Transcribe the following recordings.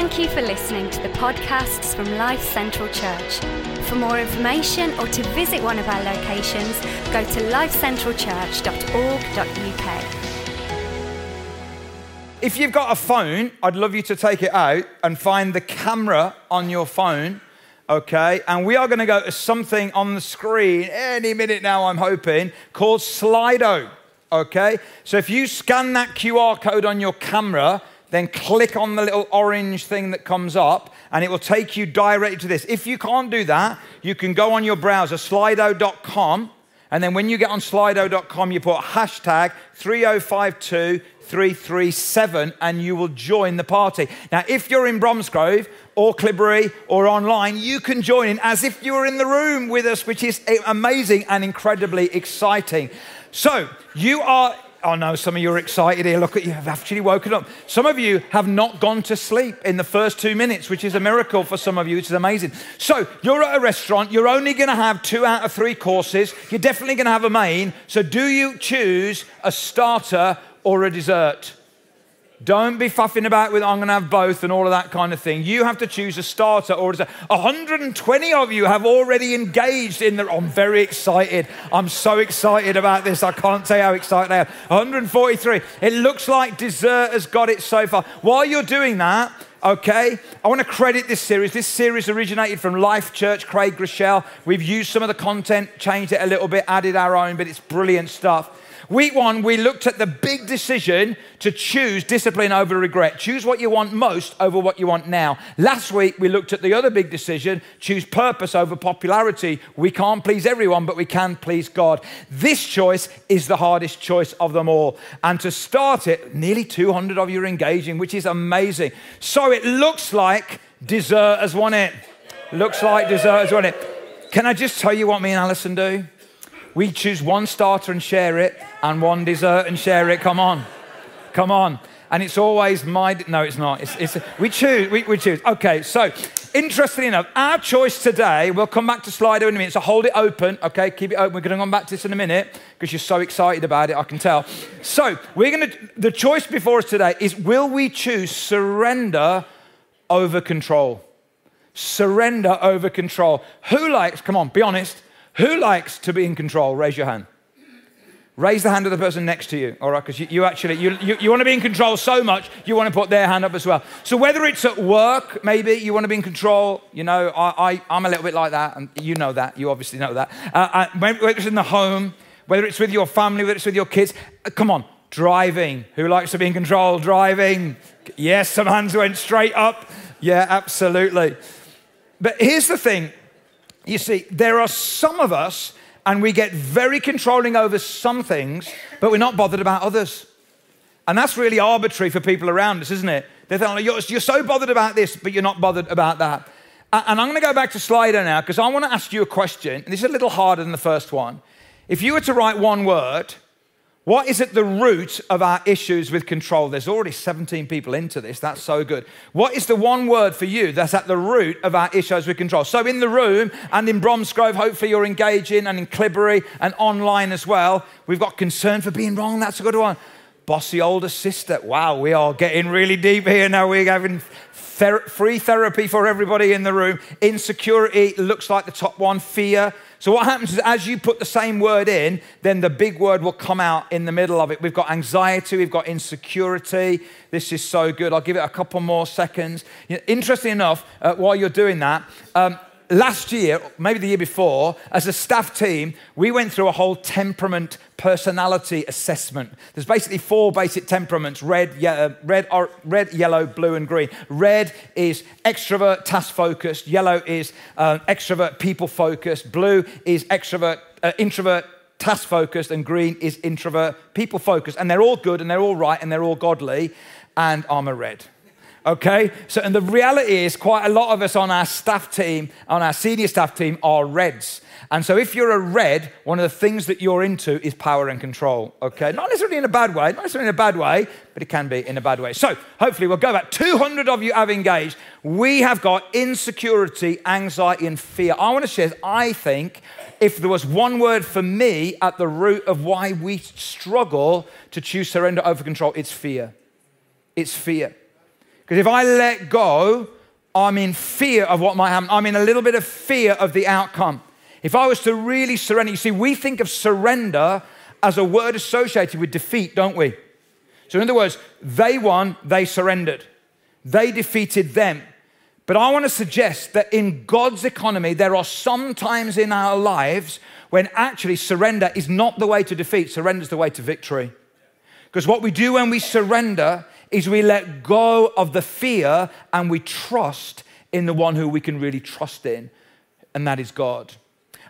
Thank you for listening to the podcasts from Life Central Church. For more information or to visit one of our locations, go to lifecentralchurch.org.uk. If you've got a phone, I'd love you to take it out and find the camera on your phone, okay? And we are going to go to something on the screen any minute now, I'm hoping, called Slido, okay? So if you scan that QR code on your camera, then click on the little orange thing that comes up and it will take you directly to this. If you can't do that, you can go on your browser, slido.com, and then when you get on slido.com, you put hashtag 3052 337 and you will join the party. Now, if you're in Bromsgrove or Clibbery or online, you can join in as if you were in the room with us, which is amazing and incredibly exciting. So, you are Oh no, some of you are excited here. Look at you, have actually woken up. Some of you have not gone to sleep in the first two minutes, which is a miracle for some of you, which is amazing. So, you're at a restaurant, you're only going to have two out of three courses, you're definitely going to have a main. So, do you choose a starter or a dessert? Don't be faffing about with, I'm going to have both and all of that kind of thing. You have to choose a starter or a dessert. 120 of you have already engaged in the. I'm very excited. I'm so excited about this. I can't you how excited I am. 143. It looks like dessert has got it so far. While you're doing that, okay? I want to credit this series. This series originated from Life Church, Craig Groeschel. We've used some of the content, changed it a little bit, added our own, but it's brilliant stuff. Week one, we looked at the big decision to choose discipline over regret. Choose what you want most over what you want now. Last week, we looked at the other big decision choose purpose over popularity. We can't please everyone, but we can please God. This choice is the hardest choice of them all. And to start it, nearly 200 of you are engaging, which is amazing. So it looks like dessert has won it. Looks like dessert has won it. Can I just tell you what me and Alison do? We choose one starter and share it, and one dessert and share it. Come on. Come on. And it's always my. No, it's not. It's, it's, we choose. We, we choose. Okay, so interestingly enough, our choice today, we'll come back to Slido in a minute, so hold it open, okay? Keep it open. We're going to come back to this in a minute because you're so excited about it, I can tell. So, we're going to, the choice before us today is will we choose surrender over control? Surrender over control. Who likes, come on, be honest, who likes to be in control? Raise your hand. Raise the hand of the person next to you, all right? Because you, you, actually, you, you, you want to be in control so much, you want to put their hand up as well. So whether it's at work, maybe you want to be in control, you know, I, I, am a little bit like that, and you know that, you obviously know that. Uh, uh, whether it's in the home, whether it's with your family, whether it's with your kids, uh, come on, driving. Who likes to be in control? Driving. Yes, some hands went straight up. Yeah, absolutely. But here's the thing you see, there are some of us, and we get very controlling over some things, but we're not bothered about others. And that's really arbitrary for people around us, isn't it? They think, oh, you're, you're so bothered about this, but you're not bothered about that. And I'm going to go back to Slido now because I want to ask you a question. This is a little harder than the first one. If you were to write one word, what is at the root of our issues with control? There's already 17 people into this. That's so good. What is the one word for you that's at the root of our issues with control? So, in the room and in Bromsgrove, hopefully you're engaging, and in Clibbery and online as well, we've got concern for being wrong. That's a good one. Bossy older sister. Wow, we are getting really deep here now. We're having ther- free therapy for everybody in the room. Insecurity looks like the top one. Fear so, what happens is as you put the same word in, then the big word will come out in the middle of it. We've got anxiety, we've got insecurity. This is so good. I'll give it a couple more seconds. Interesting enough, uh, while you're doing that, um, last year, maybe the year before, as a staff team, we went through a whole temperament personality assessment. There's basically four basic temperaments red, ye- red, or, red yellow, blue, and green. Red is extrovert, task focused. Yellow is uh, extrovert, people focused. Blue is extrovert, uh, introvert, task focused. And green is introvert, people focused. And they're all good and they're all right and they're all godly. And I'm a red. Okay? So, and the reality is, quite a lot of us on our staff team, on our senior staff team, are reds. And so, if you're a red, one of the things that you're into is power and control. Okay? Not necessarily in a bad way, not necessarily in a bad way, but it can be in a bad way. So, hopefully, we'll go back. 200 of you have engaged. We have got insecurity, anxiety, and fear. I want to share, I think, if there was one word for me at the root of why we struggle to choose surrender over control, it's fear. It's fear. Because if I let go, I'm in fear of what might happen. I'm in a little bit of fear of the outcome. If I was to really surrender, you see, we think of surrender as a word associated with defeat, don't we? So, in other words, they won, they surrendered, they defeated them. But I want to suggest that in God's economy, there are some times in our lives when actually surrender is not the way to defeat, surrender is the way to victory. Because what we do when we surrender is we let go of the fear and we trust in the one who we can really trust in, and that is God.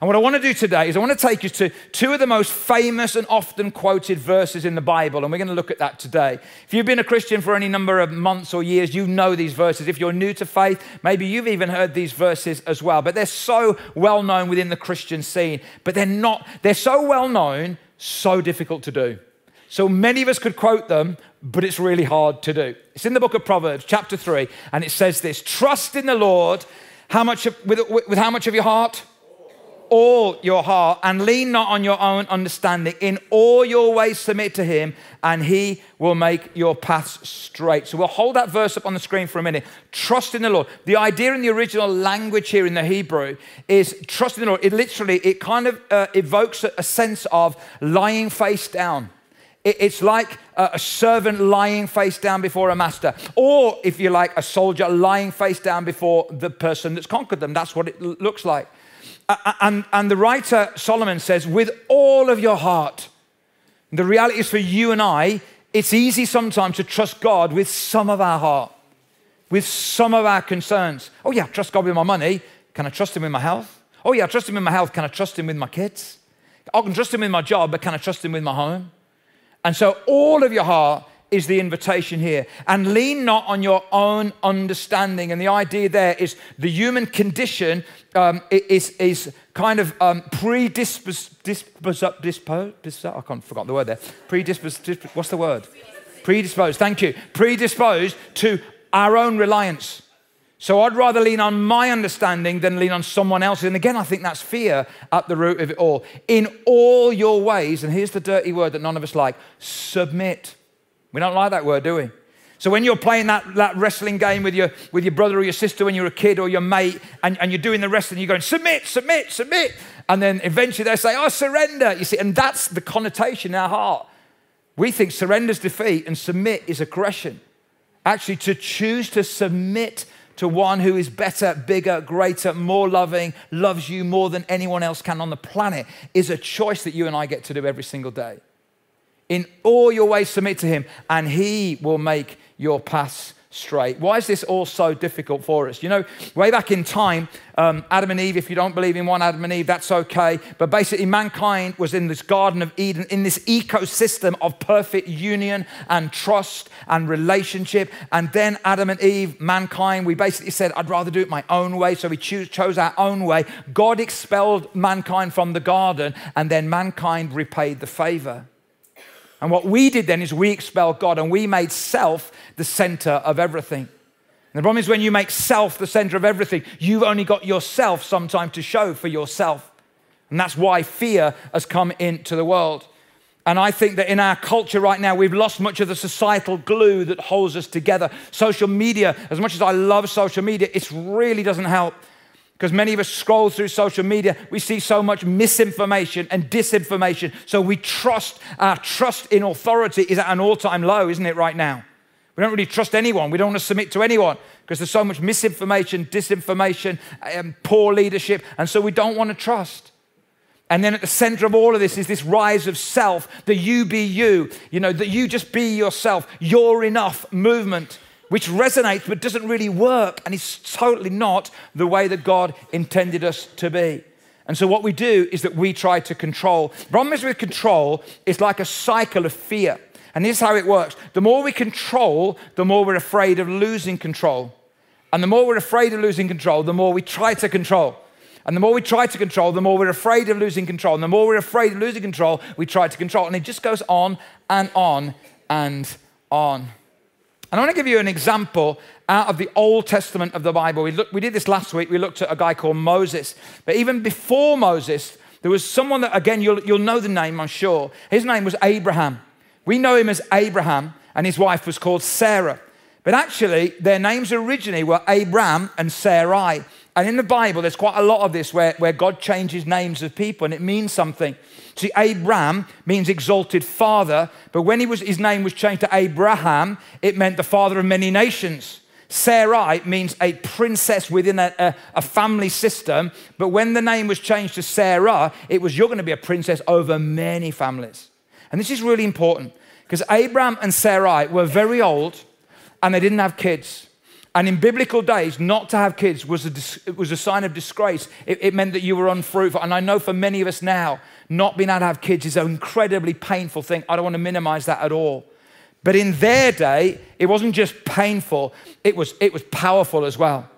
And what I want to do today is I want to take you to two of the most famous and often quoted verses in the Bible, and we're going to look at that today. If you've been a Christian for any number of months or years, you know these verses. If you're new to faith, maybe you've even heard these verses as well. But they're so well known within the Christian scene, but they're not, they're so well known, so difficult to do. So many of us could quote them, but it's really hard to do. It's in the book of Proverbs, chapter 3, and it says this Trust in the Lord how much, with, with how much of your heart? all your heart and lean not on your own understanding. In all your ways, submit to Him, and He will make your paths straight. So we'll hold that verse up on the screen for a minute. Trust in the Lord. The idea in the original language here in the Hebrew is trust in the Lord. It literally, it kind of uh, evokes a, a sense of lying face down. It's like a servant lying face down before a master, or if you like, a soldier lying face down before the person that's conquered them. That's what it looks like. And, and the writer Solomon says, with all of your heart. The reality is for you and I, it's easy sometimes to trust God with some of our heart, with some of our concerns. Oh, yeah, trust God with my money. Can I trust Him with my health? Oh, yeah, trust Him with my health. Can I trust Him with my kids? I can trust Him with my job, but can I trust Him with my home? And so, all of your heart is the invitation here. And lean not on your own understanding. And the idea there is the human condition um, is, is kind of um, predisposed, disposed, disposed, I can't forget the word there. Predisposed, disposed, what's the word? Predisposed, thank you. Predisposed to our own reliance. So I'd rather lean on my understanding than lean on someone else's. And again, I think that's fear at the root of it all. In all your ways, and here's the dirty word that none of us like submit. We don't like that word, do we? So when you're playing that, that wrestling game with your, with your brother or your sister when you're a kid or your mate and, and you're doing the wrestling, you're going, submit, submit, submit. And then eventually they say, oh, surrender. You see, and that's the connotation in our heart. We think surrender's defeat and submit is aggression. Actually, to choose to submit to one who is better, bigger, greater, more loving, loves you more than anyone else can on the planet is a choice that you and I get to do every single day. In all your ways, submit to him, and he will make your paths straight. Why is this all so difficult for us? You know, way back in time, um, Adam and Eve, if you don't believe in one Adam and Eve, that's okay. But basically, mankind was in this Garden of Eden, in this ecosystem of perfect union and trust and relationship. And then Adam and Eve, mankind, we basically said, I'd rather do it my own way. So we choose, chose our own way. God expelled mankind from the garden, and then mankind repaid the favor. And what we did then is we expelled God and we made self the center of everything. And the problem is when you make self the center of everything, you've only got yourself sometime to show for yourself. And that's why fear has come into the world. And I think that in our culture right now, we've lost much of the societal glue that holds us together. Social media, as much as I love social media, it really doesn't help. Because many of us scroll through social media, we see so much misinformation and disinformation. So we trust, our trust in authority is at an all time low, isn't it, right now? We don't really trust anyone. We don't want to submit to anyone because there's so much misinformation, disinformation, um, poor leadership. And so we don't want to trust. And then at the center of all of this is this rise of self, the you be you, you know, that you just be yourself, you're enough movement which resonates but doesn't really work and is totally not the way that God intended us to be. And so, what we do is that we try to control. The problem is with control, it's like a cycle of fear. And here's how it works the more we control, the more we're afraid of losing control. And the more we're afraid of losing control, the more we try to control. And the more we try to control, the more we're afraid of losing control. And the more we're afraid of losing control, we try to control. And it just goes on and on and on. And I want to give you an example out of the Old Testament of the Bible. We, looked, we did this last week. We looked at a guy called Moses. But even before Moses, there was someone that, again, you'll, you'll know the name, I'm sure. His name was Abraham. We know him as Abraham, and his wife was called Sarah. But actually, their names originally were Abram and Sarai. And in the Bible, there's quite a lot of this where, where God changes names of people and it means something. See, Abram means exalted father, but when he was, his name was changed to Abraham, it meant the father of many nations. Sarai means a princess within a, a, a, family system, but when the name was changed to Sarah, it was you're going to be a princess over many families. And this is really important because Abraham and Sarai were very old and they didn't have kids. And in biblical days, not to have kids was a, was a sign of disgrace. It, it meant that you were unfruitful. And I know for many of us now, not being able to have kids is an incredibly painful thing. I don't want to minimize that at all. But in their day, it wasn't just painful, it was, it was powerful as well.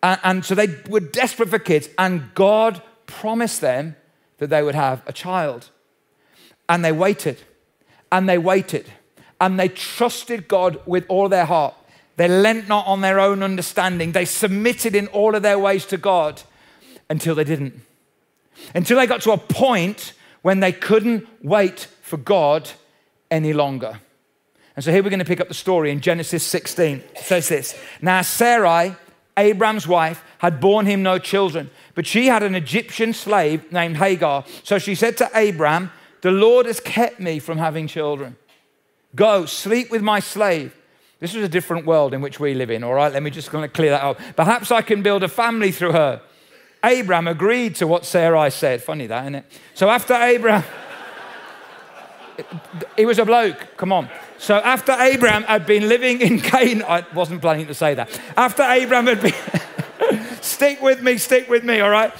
And, and so they were desperate for kids, and God promised them that they would have a child. And they waited, and they waited, and they trusted God with all their heart. They leant not on their own understanding. They submitted in all of their ways to God until they didn't. Until they got to a point when they couldn't wait for God any longer. And so here we're going to pick up the story in Genesis 16. It says this Now Sarai, Abraham's wife, had borne him no children, but she had an Egyptian slave named Hagar. So she said to Abraham, The Lord has kept me from having children. Go, sleep with my slave. This was a different world in which we live in, all right? Let me just kind of clear that up. Perhaps I can build a family through her. Abraham agreed to what Sarai said. Funny that, isn't it? So after Abraham, he was a bloke, come on. So after Abraham had been living in Canaan, I wasn't planning to say that. After Abraham had been, stick with me, stick with me, all right?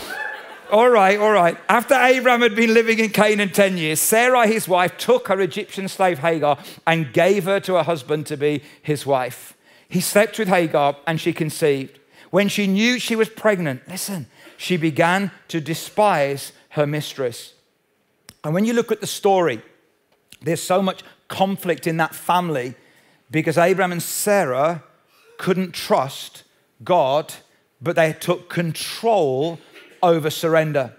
All right, all right. After Abraham had been living in Canaan 10 years, Sarah, his wife, took her Egyptian slave Hagar and gave her to her husband to be his wife. He slept with Hagar and she conceived. When she knew she was pregnant, listen, she began to despise her mistress. And when you look at the story, there's so much conflict in that family because Abraham and Sarah couldn't trust God, but they took control over surrender.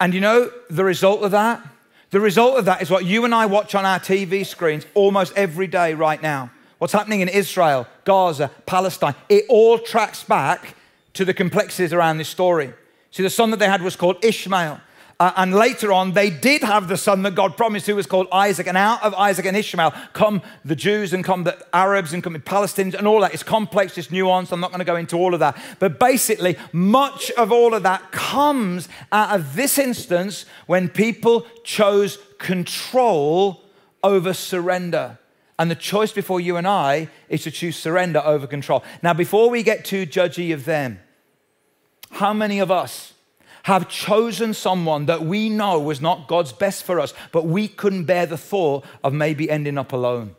And you know the result of that? The result of that is what you and I watch on our TV screens almost every day right now. What's happening in Israel, Gaza, Palestine, it all tracks back to the complexities around this story. See, the son that they had was called Ishmael. Uh, and later on, they did have the son that God promised, who was called Isaac. And out of Isaac and Ishmael come the Jews and come the Arabs and come the Palestinians and all that. It's complex, it's nuanced. I'm not going to go into all of that. But basically, much of all of that comes out of this instance when people chose control over surrender. And the choice before you and I is to choose surrender over control. Now, before we get too judgy of them, how many of us have chosen someone that we know was not God's best for us, but we couldn't bear the thought of maybe ending up alone?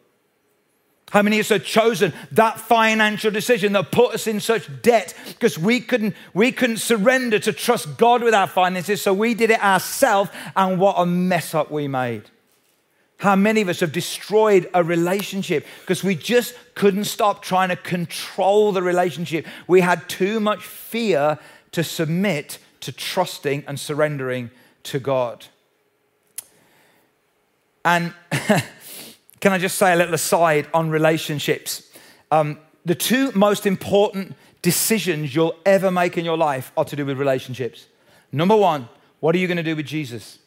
How many of us have chosen that financial decision that put us in such debt because we couldn't, we couldn't surrender to trust God with our finances, so we did it ourselves, and what a mess up we made? How many of us have destroyed a relationship because we just couldn't stop trying to control the relationship? We had too much fear to submit to trusting and surrendering to God. And can I just say a little aside on relationships? Um, the two most important decisions you'll ever make in your life are to do with relationships. Number one, what are you going to do with Jesus?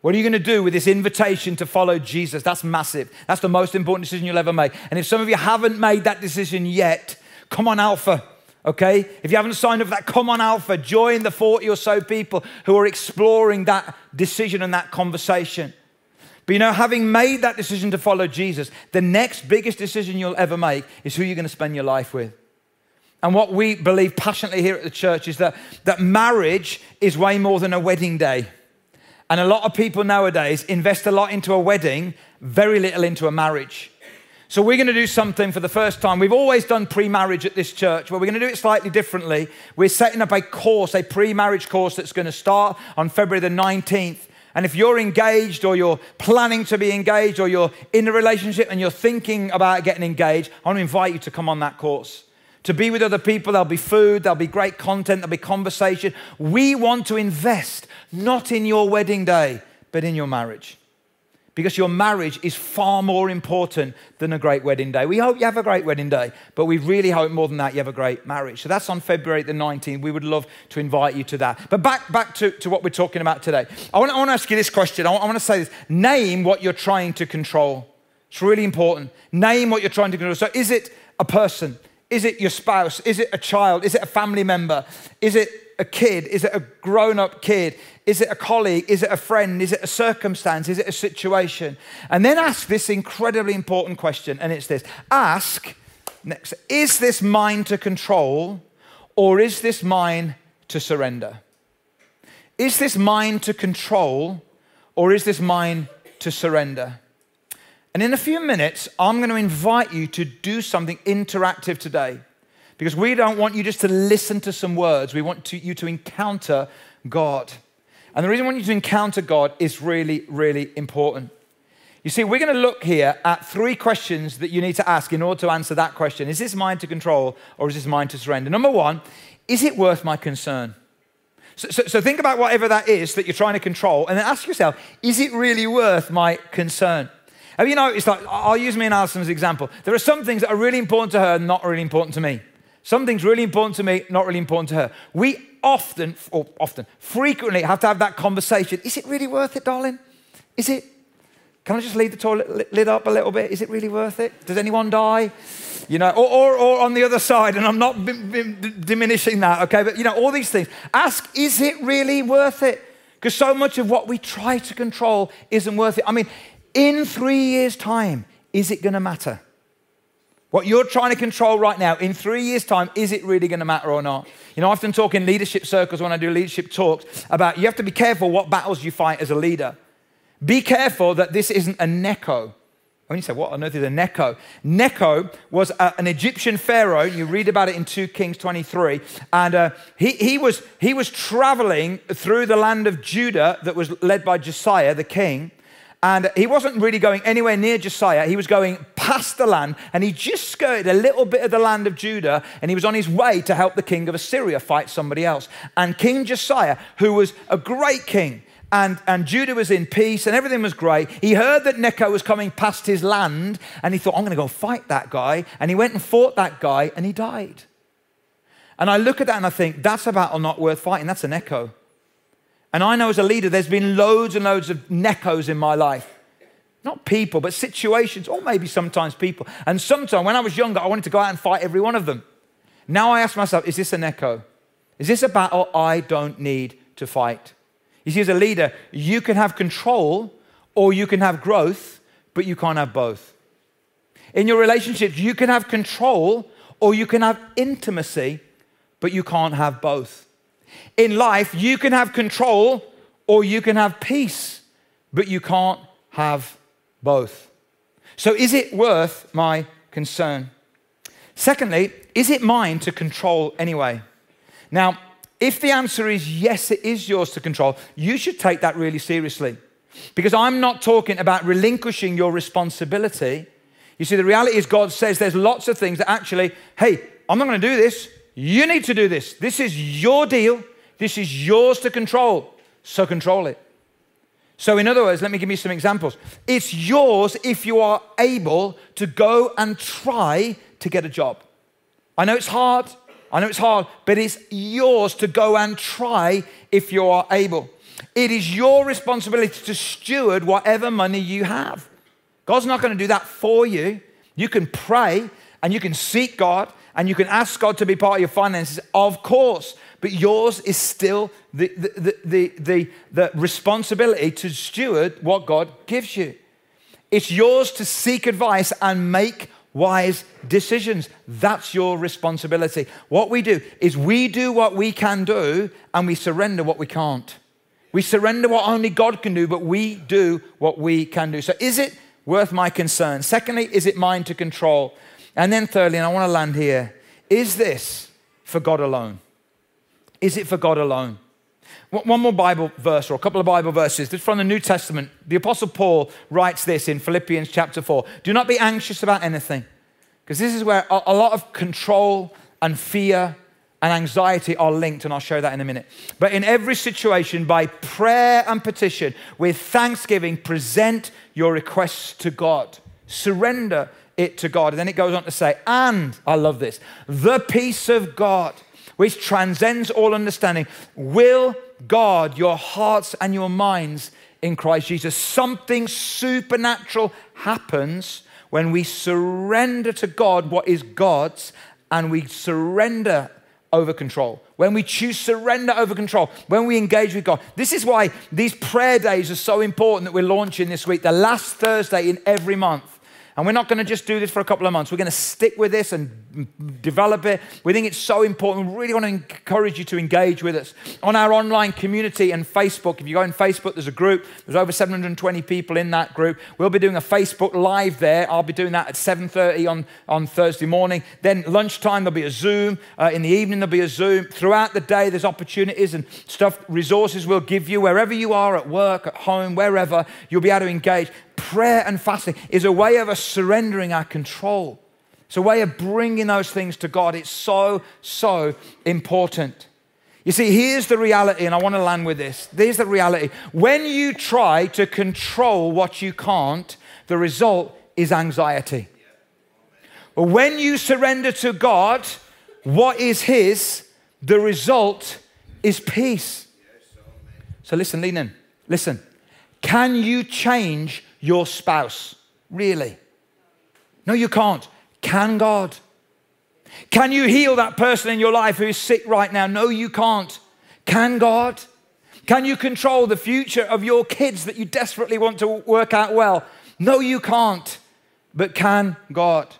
What are you going to do with this invitation to follow Jesus? That's massive. That's the most important decision you'll ever make. And if some of you haven't made that decision yet, come on, Alpha okay? If you haven't signed up for that, come on, Alpha, join the 40 or so people who are exploring that decision and that conversation. But you know, having made that decision to follow Jesus, the next biggest decision you'll ever make is who you're going to spend your life with. And what we believe passionately here at the church is that, that marriage is way more than a wedding day. And a lot of people nowadays invest a lot into a wedding, very little into a marriage. So, we're going to do something for the first time. We've always done pre marriage at this church, but we're going to do it slightly differently. We're setting up a course, a pre marriage course that's going to start on February the 19th. And if you're engaged or you're planning to be engaged or you're in a relationship and you're thinking about getting engaged, I want to invite you to come on that course. To be with other people, there'll be food, there'll be great content, there'll be conversation. We want to invest not in your wedding day, but in your marriage. Because your marriage is far more important than a great wedding day. We hope you have a great wedding day, but we really hope more than that you have a great marriage. So that's on February the 19th. We would love to invite you to that. But back, back to, to what we're talking about today. I want, I want to ask you this question. I want, I want to say this Name what you're trying to control. It's really important. Name what you're trying to control. So is it a person? Is it your spouse? Is it a child? Is it a family member? Is it a kid? Is it a grown up kid? Is it a colleague? Is it a friend? Is it a circumstance? Is it a situation? And then ask this incredibly important question, and it's this Ask, next, is this mine to control or is this mine to surrender? Is this mine to control or is this mine to surrender? And in a few minutes, I'm going to invite you to do something interactive today. Because we don't want you just to listen to some words, we want to, you to encounter God. And the reason I want you to encounter God is really, really important. You see, we're going to look here at three questions that you need to ask in order to answer that question Is this mine to control or is this mine to surrender? Number one, is it worth my concern? So, so, so, think about whatever that is that you're trying to control and then ask yourself, is it really worth my concern? Have you noticed, like, I'll use me and Alison as an example. There are some things that are really important to her, not really important to me. Something's really important to me, not really important to her. We often, or often, frequently have to have that conversation. Is it really worth it, darling? Is it? Can I just leave the toilet lid up a little bit? Is it really worth it? Does anyone die? You know, or, or, or on the other side, and I'm not b- b- diminishing that, okay? But you know, all these things. Ask, is it really worth it? Because so much of what we try to control isn't worth it. I mean, in three years' time, is it going to matter? What you're trying to control right now, in three years' time, is it really going to matter or not? You know, I often talk in leadership circles when I do leadership talks about you have to be careful what battles you fight as a leader. Be careful that this isn't a Necho. When you say, what on earth is a Necho? Necho was a, an Egyptian pharaoh. You read about it in 2 Kings 23. And uh, he, he, was, he was traveling through the land of Judah that was led by Josiah, the king. And he wasn't really going anywhere near Josiah. He was going past the land and he just skirted a little bit of the land of Judah and he was on his way to help the king of Assyria fight somebody else. And King Josiah, who was a great king, and, and Judah was in peace and everything was great. He heard that Necho was coming past his land and he thought, I'm going to go fight that guy. And he went and fought that guy and he died. And I look at that and I think, that's a battle not worth fighting. That's an Necho. And I know as a leader, there's been loads and loads of Nechos in my life. Not people, but situations, or maybe sometimes people. And sometimes, when I was younger, I wanted to go out and fight every one of them. Now I ask myself, is this a Necho? Is this a battle I don't need to fight? You see, as a leader, you can have control or you can have growth, but you can't have both. In your relationships, you can have control or you can have intimacy, but you can't have both. In life, you can have control or you can have peace, but you can't have both. So, is it worth my concern? Secondly, is it mine to control anyway? Now, if the answer is yes, it is yours to control, you should take that really seriously. Because I'm not talking about relinquishing your responsibility. You see, the reality is, God says there's lots of things that actually, hey, I'm not going to do this. You need to do this. This is your deal. This is yours to control. So control it. So, in other words, let me give you some examples. It's yours if you are able to go and try to get a job. I know it's hard. I know it's hard, but it's yours to go and try if you are able. It is your responsibility to steward whatever money you have. God's not going to do that for you. You can pray and you can seek God and you can ask God to be part of your finances, of course, but yours is still the, the, the, the, the responsibility to steward what God gives you. It's yours to seek advice and make wise decisions. That's your responsibility. What we do is we do what we can do and we surrender what we can't. We surrender what only God can do, but we do what we can do. So, is it worth my concern? Secondly, is it mine to control? And then, thirdly, and I want to land here, is this for God alone? Is it for God alone? One more Bible verse or a couple of Bible verses. This from the New Testament. The Apostle Paul writes this in Philippians chapter 4. Do not be anxious about anything, because this is where a lot of control and fear and anxiety are linked, and I'll show that in a minute. But in every situation, by prayer and petition, with thanksgiving, present your requests to God. Surrender it to God. And then it goes on to say, and I love this, the peace of God, which transcends all understanding, will guard your hearts and your minds in Christ Jesus. Something supernatural happens when we surrender to God what is God's and we surrender over control. When we choose surrender over control, when we engage with God. This is why these prayer days are so important that we're launching this week, the last Thursday in every month. And we're not going to just do this for a couple of months. We're going to stick with this and develop it. We think it's so important. We really want to encourage you to engage with us. On our online community and Facebook, if you go on Facebook, there's a group. There's over 720 people in that group. We'll be doing a Facebook live there. I'll be doing that at 7.30 on, on Thursday morning. Then lunchtime, there'll be a Zoom. Uh, in the evening, there'll be a Zoom. Throughout the day, there's opportunities and stuff, resources we'll give you. Wherever you are, at work, at home, wherever, you'll be able to engage prayer and fasting is a way of us surrendering our control. It's a way of bringing those things to God. It's so, so important. You see, here's the reality, and I want to land with this. Here's the reality. When you try to control what you can't, the result is anxiety. But when you surrender to God what is His, the result is peace. So listen, lean in. Listen. Can you change your spouse. Really? No, you can't. Can God? Can you heal that person in your life who is sick right now? No, you can't. Can God? Can you control the future of your kids that you desperately want to work out well? No, you can't. But can God?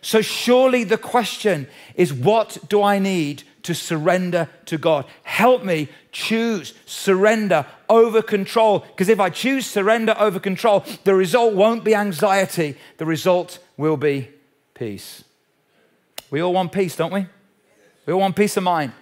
So, surely the question is what do I need to surrender to God. Help me choose surrender over control. Because if I choose surrender over control, the result won't be anxiety, the result will be peace. We all want peace, don't we? We all want peace of mind.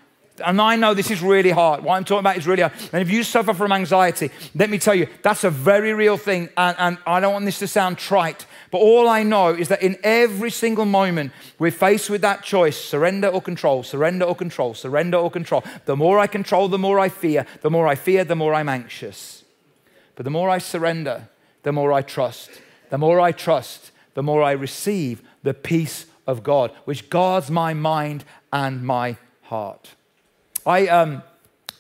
And I know this is really hard. What I'm talking about is really hard. And if you suffer from anxiety, let me tell you, that's a very real thing. And, and I don't want this to sound trite, but all I know is that in every single moment, we're faced with that choice surrender or control, surrender or control, surrender or control. The more I control, the more I fear. The more I fear, the more I'm anxious. But the more I surrender, the more I trust. The more I trust, the more I receive the peace of God, which guards my mind and my heart. I um,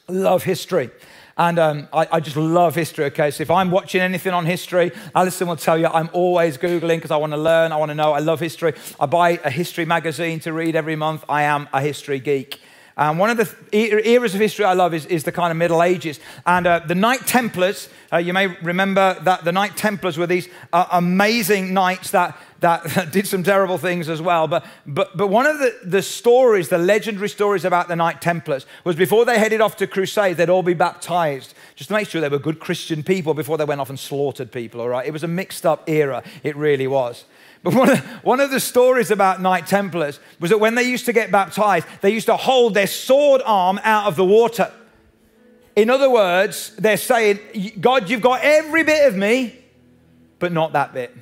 love history. And um, I, I, just love history, okay? So if I'm watching anything on history, Alison will tell you I'm always Googling because I want to learn, I want to know, I love history. I buy a history magazine to read every month. I am a history geek. And one of the eras of history I love is, is the kind of Middle Ages. And uh, the Knight Templars, uh, you may remember that the Knight Templars were these uh, amazing knights that, that did some terrible things as well. But, but, but one of the, the stories, the legendary stories about the Knight Templars, was before they headed off to crusade, they'd all be baptized just to make sure they were good Christian people before they went off and slaughtered people, all right? It was a mixed up era, it really was. But one of, one of the stories about Knight Templars was that when they used to get baptized, they used to hold their sword arm out of the water. In other words, they're saying, God, you've got every bit of me, but not that bit.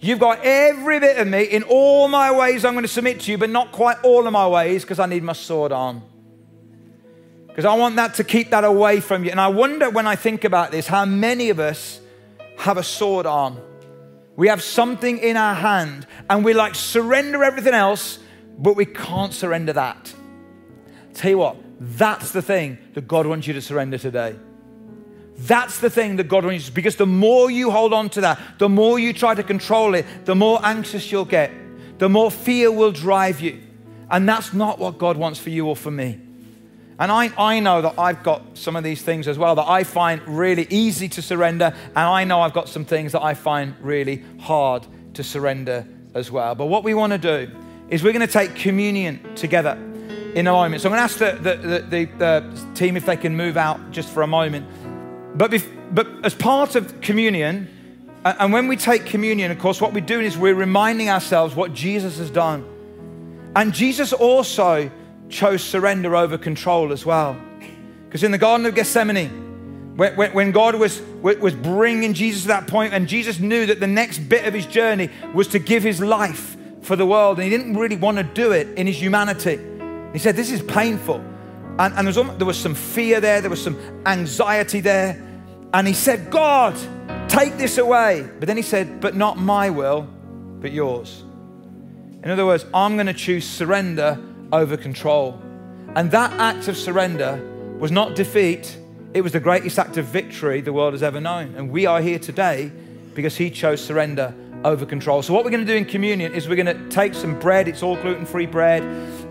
You've got every bit of me. In all my ways, I'm going to submit to you, but not quite all of my ways because I need my sword arm. Because I want that to keep that away from you. And I wonder when I think about this, how many of us have a sword arm? We have something in our hand and we like surrender everything else, but we can't surrender that. Tell you what, that's the thing that God wants you to surrender today. That's the thing that God wants you because the more you hold on to that, the more you try to control it, the more anxious you'll get, the more fear will drive you. And that's not what God wants for you or for me. And I, I know that I've got some of these things as well that I find really easy to surrender. And I know I've got some things that I find really hard to surrender as well. But what we want to do is we're going to take communion together in a moment. So I'm going to ask the, the, the, the team if they can move out just for a moment. But, but as part of communion, and when we take communion, of course, what we're doing is we're reminding ourselves what Jesus has done. And Jesus also chose surrender over control as well. Because in the Garden of Gethsemane, when, when, God was, was bringing Jesus to that point, and Jesus knew that the next bit of his journey was to give his life for the world, and he didn't really want to do it in his humanity. He said, This is painful. And, and there, was, there was some fear there, there was some anxiety there. And he said, God, take this away. But then he said, But not my will, but yours. In other words, I'm going to choose surrender over control. And that act of surrender was not defeat, it was the greatest act of victory the world has ever known. And we are here today because he chose surrender over control. So, what we're going to do in communion is we're going to take some bread, it's all gluten free bread,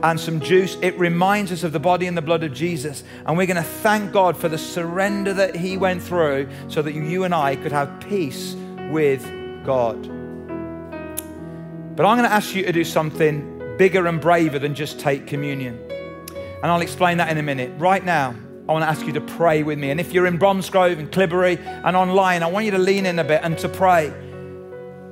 and some juice. It reminds us of the body and the blood of Jesus. And we're going to thank God for the surrender that he went through so that you and I could have peace with God. But I'm going to ask you to do something bigger and braver than just take communion. And I'll explain that in a minute. Right now, I want to ask you to pray with me. And if you're in Bromsgrove and Clibbery and online, I want you to lean in a bit and to pray.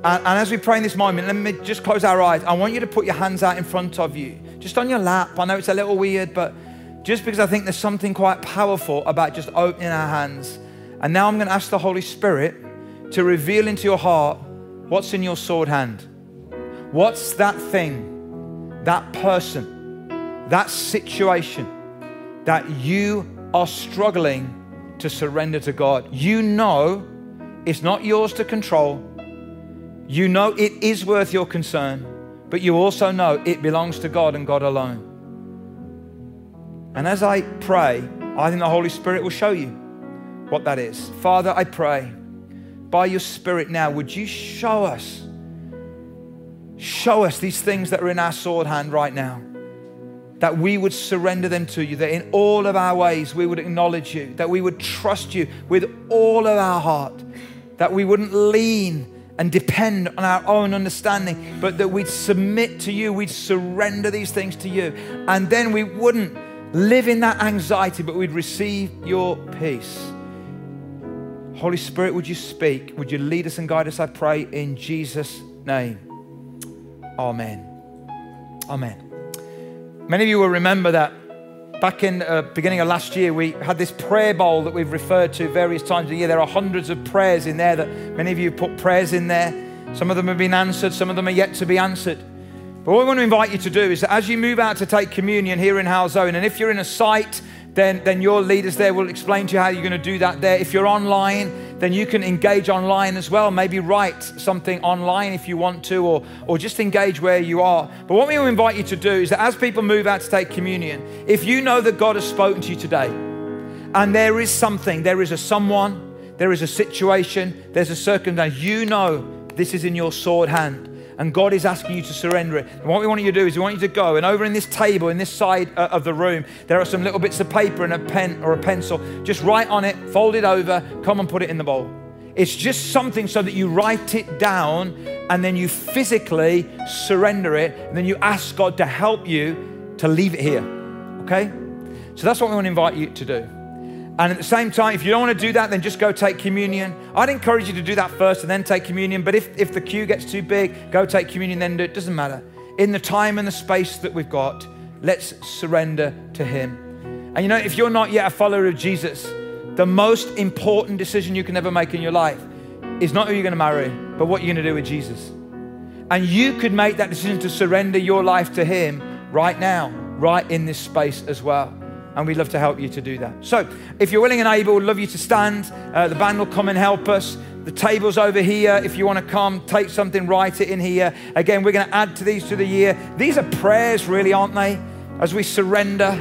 And, and, as we pray in this moment, let me just close our eyes. I want you to put your hands out in front of you, just on your lap. I know it's a little weird, but just because I think there's something quite powerful about just opening our hands. And now I'm going to ask the Holy Spirit to reveal into your heart what's in your sword hand. What's that thing, that person, that situation that you are struggling to surrender to God? You know it's not yours to control you know it is worth your concern, but you also know it belongs to God and God alone. And as I pray, I think the Holy Spirit will show you what that is. Father, I pray by your Spirit now, would you show us, show us these things that are in our sword hand right now, that we would surrender them to you, that in all of our ways we would acknowledge you, that we would trust you with all of our heart, that we wouldn't lean and depend on our own understanding, but that we'd submit to you, we'd surrender these things to you. And then we wouldn't live in that anxiety, but we'd receive your peace. Holy Spirit, would you speak? Would you lead us and guide us? I pray in Jesus' name. Amen. Amen. Many of you will remember that Back in the uh, beginning of last year, we had this prayer bowl that we've referred to various times a year. There are hundreds of prayers in there that many of you put prayers in there. Some of them have been answered, some of them are yet to be answered. But what we want to invite you to do is that as you move out to take communion here in Halzone, and if you're in a site then, then your leaders there will explain to you how you're going to do that there. If you're online, then you can engage online as well. Maybe write something online if you want to, or, or just engage where you are. But what we invite you to do is that as people move out to take communion, if you know that God has spoken to you today, and there is something, there is a someone, there is a situation, there's a circumstance, you know this is in your sword hand and God is asking you to surrender it. And what we want you to do is we want you to go, and over in this table, in this side uh, of the room, there are some little bits of paper and a pen or a pencil. Just write on it, fold it over, come and put it in the bowl. It's just something so that you write it down and then you physically surrender it, and then you ask God to help you to leave it here. Okay? So that's what we want to invite you to do. And at the same time, if you don't want to do that, then just go take communion. I'd encourage you to do that first and then take communion. But if, if the queue gets too big, go take communion, then do it. Doesn't matter. In the time and the space that we've got, let's surrender to Him. And you know, if you're not yet a follower of Jesus, the most important decision you can ever make in your life is not who you're going to marry, but what you're going to do with Jesus. And you could make that decision to surrender your life to Him right now, right in this space as well and we'd love to help you to do that. So, if you're willing and able, we'd love you to stand. Uh, the band will come and help us. The table's over here. If you want to come, take something, write it in here. Again, we're going to add to these to the year. These are prayers, really, aren't they? As we surrender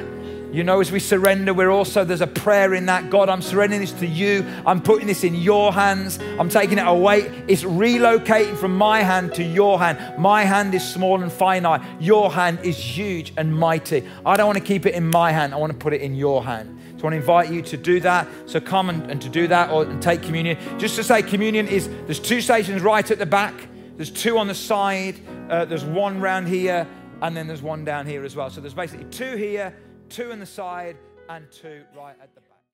you know, as we surrender, we're also, there's a prayer in that. God, I'm surrendering this to you. I'm putting this in your hands. I'm taking it away. It's relocating from my hand to your hand. My hand is small and finite. Your hand is huge and mighty. I don't want to keep it in my hand. I want to put it in your hand. So I want to invite you to do that. So come and, and to do that or and take communion. Just to say, communion is, there's two stations right at the back. There's two on the side. Uh, there's one round here. And then there's one down here as well. So there's basically two here two in the side and two right at the.